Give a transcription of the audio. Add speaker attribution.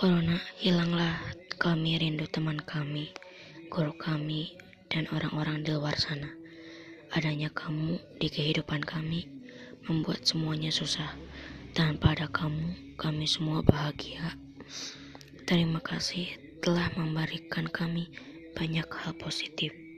Speaker 1: Corona, hilanglah kami rindu teman kami, guru kami, dan orang-orang di luar sana. Adanya kamu di kehidupan kami membuat semuanya susah. Tanpa ada kamu, kami semua bahagia. Terima kasih telah memberikan kami banyak hal positif.